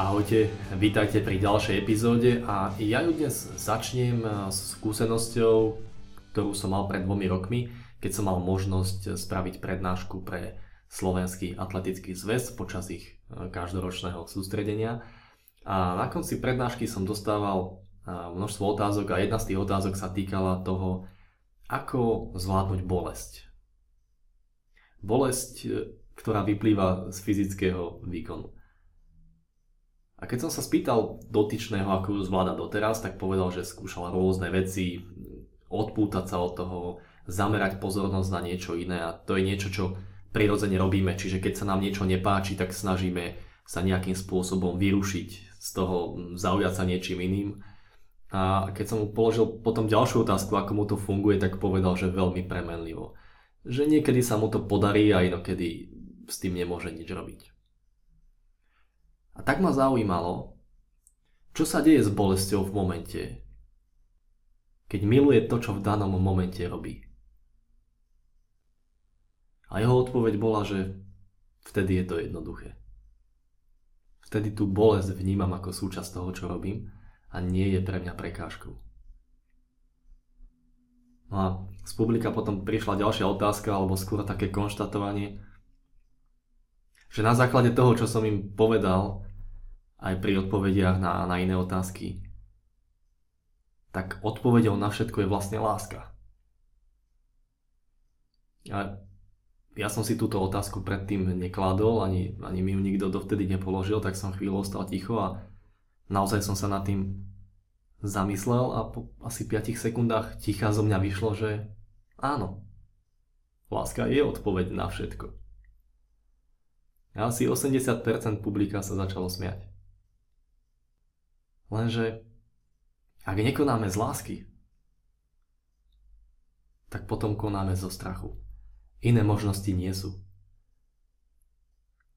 Ahojte, vítajte pri ďalšej epizóde a ja ju dnes začnem eh, s skúsenosťou, ktorú som mal pred dvomi rokmi, keď som mal možnosť spraviť prednášku pre Slovenský atletický zväz počas ich eh, každoročného sústredenia. A na konci prednášky som dostával eh, množstvo otázok a jedna z tých otázok sa týkala toho, ako zvládnuť bolesť. Bolesť, ktorá vyplýva z fyzického výkonu. A keď som sa spýtal dotyčného, ako ju zvláda doteraz, tak povedal, že skúšal rôzne veci, odpútať sa od toho, zamerať pozornosť na niečo iné a to je niečo, čo prirodzene robíme, čiže keď sa nám niečo nepáči, tak snažíme sa nejakým spôsobom vyrušiť z toho, zaujať sa niečím iným. A keď som mu položil potom ďalšiu otázku, ako mu to funguje, tak povedal, že veľmi premenlivo. Že niekedy sa mu to podarí a inokedy s tým nemôže nič robiť. A tak ma zaujímalo, čo sa deje s bolesťou v momente, keď miluje to, čo v danom momente robí. A jeho odpoveď bola, že vtedy je to jednoduché. Vtedy tú bolesť vnímam ako súčasť toho, čo robím a nie je pre mňa prekážkou. No a z publika potom prišla ďalšia otázka, alebo skôr také konštatovanie, že na základe toho, čo som im povedal, aj pri odpovediach na, na iné otázky, tak odpovedou na všetko je vlastne láska. A ja som si túto otázku predtým nekladol, ani, ani mi ju nikto dovtedy nepoložil, tak som chvíľu ostal ticho a naozaj som sa nad tým zamyslel a po asi 5 sekundách ticha zo mňa vyšlo, že áno, láska je odpoveď na všetko. A asi 80% publika sa začalo smiať. Lenže ak nekonáme z lásky, tak potom konáme zo strachu. Iné možnosti nie sú.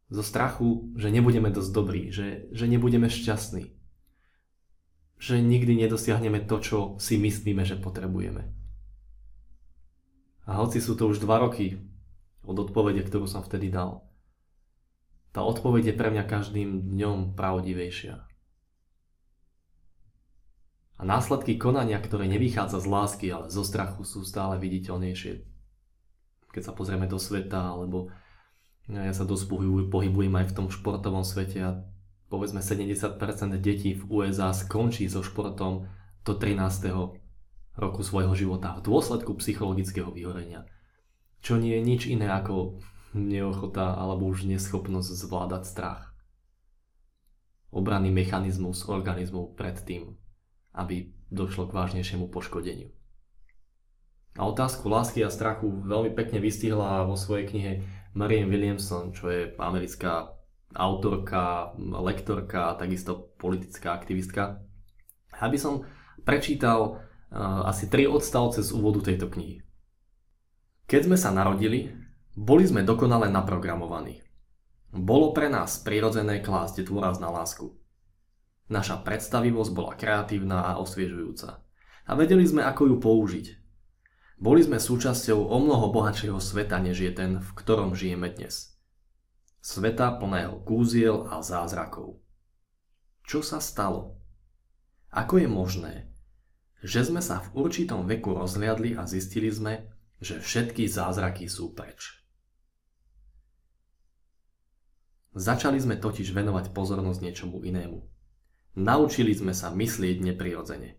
Zo strachu, že nebudeme dosť dobrí, že, že nebudeme šťastní. Že nikdy nedosiahneme to, čo si myslíme, že potrebujeme. A hoci sú to už dva roky od odpovede, ktorú som vtedy dal, tá odpoveď je pre mňa každým dňom pravdivejšia. A následky konania, ktoré nevychádza z lásky, ale zo strachu sú stále viditeľnejšie. Keď sa pozrieme do sveta, alebo ja sa dosť pohybujem aj v tom športovom svete a povedzme 70% detí v USA skončí so športom do 13. roku svojho života v dôsledku psychologického vyhorenia. Čo nie je nič iné ako neochota alebo už neschopnosť zvládať strach. Obranný mechanizmus organizmu pred tým, aby došlo k vážnejšiemu poškodeniu. A otázku lásky a strachu veľmi pekne vystihla vo svojej knihe Marianne Williamson, čo je americká autorka, lektorka a takisto politická aktivistka. Aby som prečítal uh, asi tri odstavce z úvodu tejto knihy. Keď sme sa narodili, boli sme dokonale naprogramovaní. Bolo pre nás prirodzené klásť dôraz na lásku. Naša predstavivosť bola kreatívna a osviežujúca. A vedeli sme, ako ju použiť. Boli sme súčasťou o mnoho bohatšieho sveta, než je ten, v ktorom žijeme dnes. Sveta plného kúziel a zázrakov. Čo sa stalo? Ako je možné, že sme sa v určitom veku rozliadli a zistili sme, že všetky zázraky sú preč. Začali sme totiž venovať pozornosť niečomu inému. Naučili sme sa myslieť neprirodzene.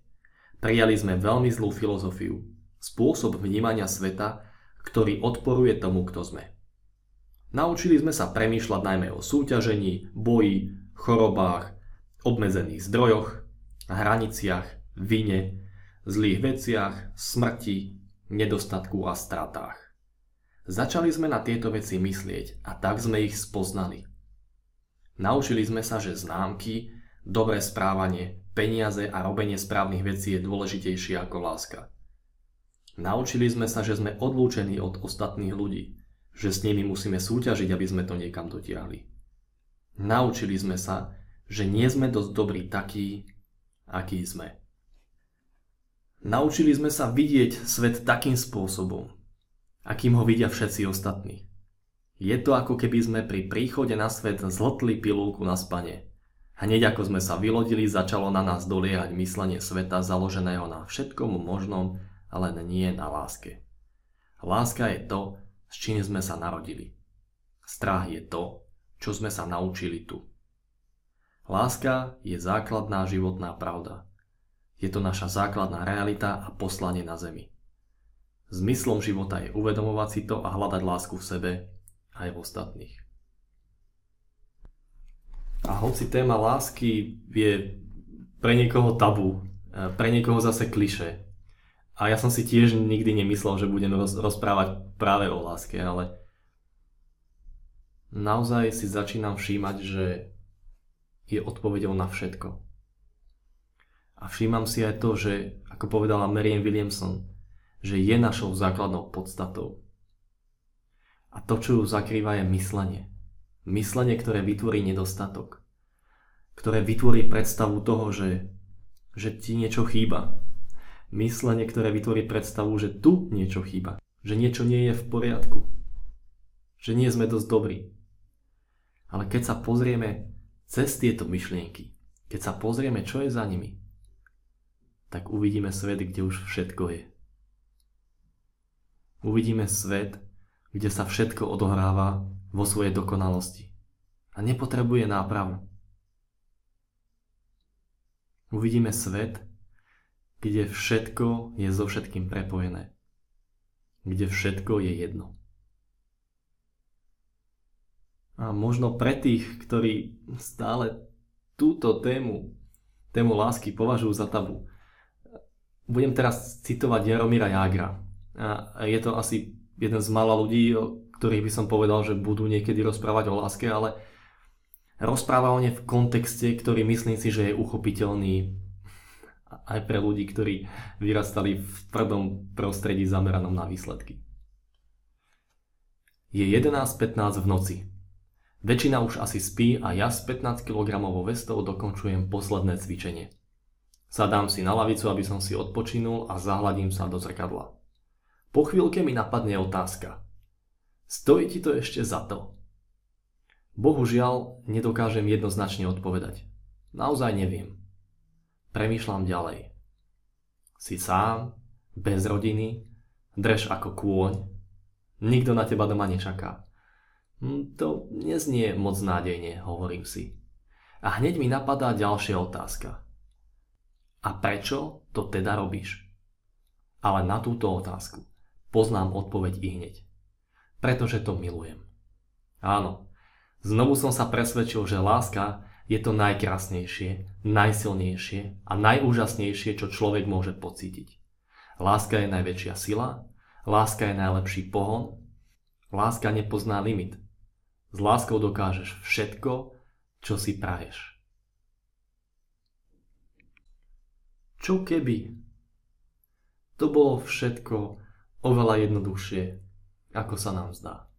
Prijali sme veľmi zlú filozofiu, spôsob vnímania sveta, ktorý odporuje tomu, kto sme. Naučili sme sa premýšľať najmä o súťažení, boji, chorobách, obmedzených zdrojoch, hraniciach, vine, zlých veciach, smrti, nedostatku a stratách. Začali sme na tieto veci myslieť a tak sme ich spoznali. Naučili sme sa, že známky, dobré správanie, peniaze a robenie správnych vecí je dôležitejšie ako láska. Naučili sme sa, že sme odlúčení od ostatných ľudí, že s nimi musíme súťažiť, aby sme to niekam dotiahli. Naučili sme sa, že nie sme dosť dobrí takí, akí sme. Naučili sme sa vidieť svet takým spôsobom, akým ho vidia všetci ostatní. Je to ako keby sme pri príchode na svet zhltli pilulku na spanie. Hneď ako sme sa vylodili, začalo na nás doliehať myslenie sveta založeného na všetkom možnom, ale nie na láske. Láska je to, s čím sme sa narodili. Strach je to, čo sme sa naučili tu. Láska je základná životná pravda. Je to naša základná realita a poslanie na zemi. Zmyslom života je uvedomovať si to a hľadať lásku v sebe aj v ostatných. A hoci téma lásky je pre niekoho tabu, e, pre niekoho zase kliše. A ja som si tiež nikdy nemyslel, že budem roz, rozprávať práve o láske, ale naozaj si začínam všímať, že je odpovedou na všetko. A všímam si aj to, že, ako povedala Marianne Williamson, že je našou základnou podstatou. A to, čo ju zakrýva, je myslenie. Myslenie, ktoré vytvorí nedostatok. Ktoré vytvorí predstavu toho, že, že ti niečo chýba. Myslenie, ktoré vytvorí predstavu, že tu niečo chýba. Že niečo nie je v poriadku. Že nie sme dosť dobrí. Ale keď sa pozrieme cez tieto myšlienky, keď sa pozrieme, čo je za nimi, tak uvidíme svet, kde už všetko je. Uvidíme svet, kde sa všetko odohráva vo svojej dokonalosti a nepotrebuje nápravu. Uvidíme svet, kde všetko je so všetkým prepojené, kde všetko je jedno. A možno pre tých, ktorí stále túto tému, tému lásky považujú za tabu, budem teraz citovať Jaromíra Jágra. A je to asi jeden z mála ľudí, ktorých by som povedal, že budú niekedy rozprávať o láske, ale rozpráva o nej v kontexte, ktorý myslím si, že je uchopiteľný aj pre ľudí, ktorí vyrastali v tvrdom prostredí zameranom na výsledky. Je 11.15 v noci. Väčšina už asi spí a ja s 15 kg vestou dokončujem posledné cvičenie. Sadám si na lavicu, aby som si odpočinul a zahladím sa do zrkadla. Po chvíľke mi napadne otázka. Stojí ti to ešte za to? Bohužiaľ, nedokážem jednoznačne odpovedať. Naozaj neviem. Premýšľam ďalej. Si sám, bez rodiny, drž ako kôň, nikto na teba doma nečaká. Hm, to neznie moc nádejne, hovorím si. A hneď mi napadá ďalšia otázka. A prečo to teda robíš? Ale na túto otázku poznám odpoveď i hneď. Pretože to milujem. Áno, znovu som sa presvedčil, že láska je to najkrásnejšie, najsilnejšie a najúžasnejšie, čo človek môže pocítiť. Láska je najväčšia sila, láska je najlepší pohon, láska nepozná limit. S láskou dokážeš všetko, čo si praješ. Čo keby? To bolo všetko oveľa jednoduchšie, ako sa nám zdá.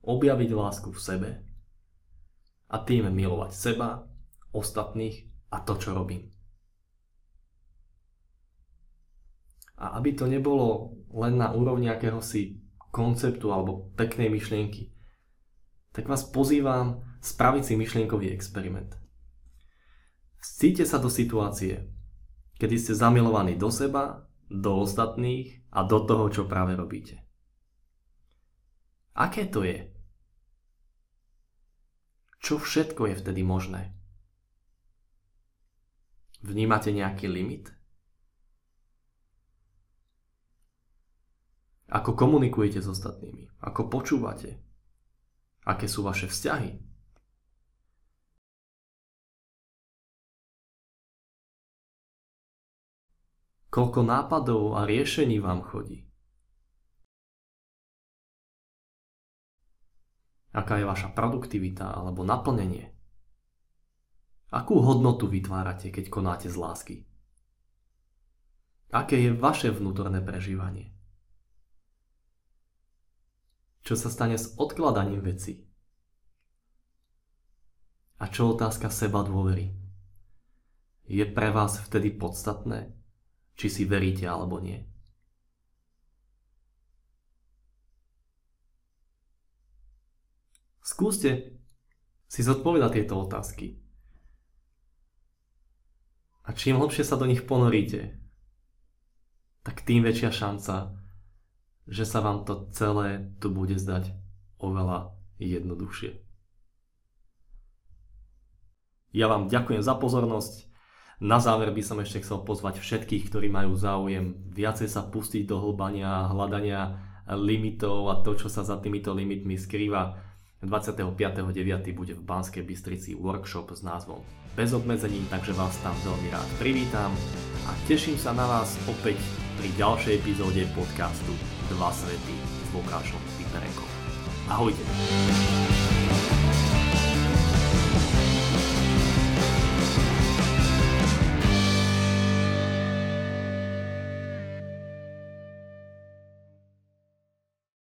Objaviť lásku v sebe a tým milovať seba, ostatných a to, čo robím. A aby to nebolo len na úrovni akéhosi konceptu alebo peknej myšlienky, tak vás pozývam spraviť si myšlienkový experiment. Vcíte sa do situácie, kedy ste zamilovaní do seba do ostatných a do toho, čo práve robíte. Aké to je? Čo všetko je vtedy možné? Vnímate nejaký limit? Ako komunikujete s ostatnými? Ako počúvate? Aké sú vaše vzťahy? Koľko nápadov a riešení vám chodí? Aká je vaša produktivita alebo naplnenie? Akú hodnotu vytvárate, keď konáte z lásky? Aké je vaše vnútorné prežívanie? Čo sa stane s odkladaním veci? A čo otázka seba dôvery? Je pre vás vtedy podstatné, či si veríte alebo nie? Skúste si zodpovedať tieto otázky. A čím hlbšie sa do nich ponoríte, tak tým väčšia šanca, že sa vám to celé tu bude zdať oveľa jednoduchšie. Ja vám ďakujem za pozornosť. Na záver by som ešte chcel pozvať všetkých, ktorí majú záujem viacej sa pustiť do hlbania, hľadania limitov a to, čo sa za týmito limitmi skrýva 25.9. bude v Banskej Bystrici workshop s názvom Bez obmedzení, takže vás tam veľmi rád privítam a teším sa na vás opäť pri ďalšej epizóde podcastu Dva svety s Lukášom Piperenkom. Ahojte.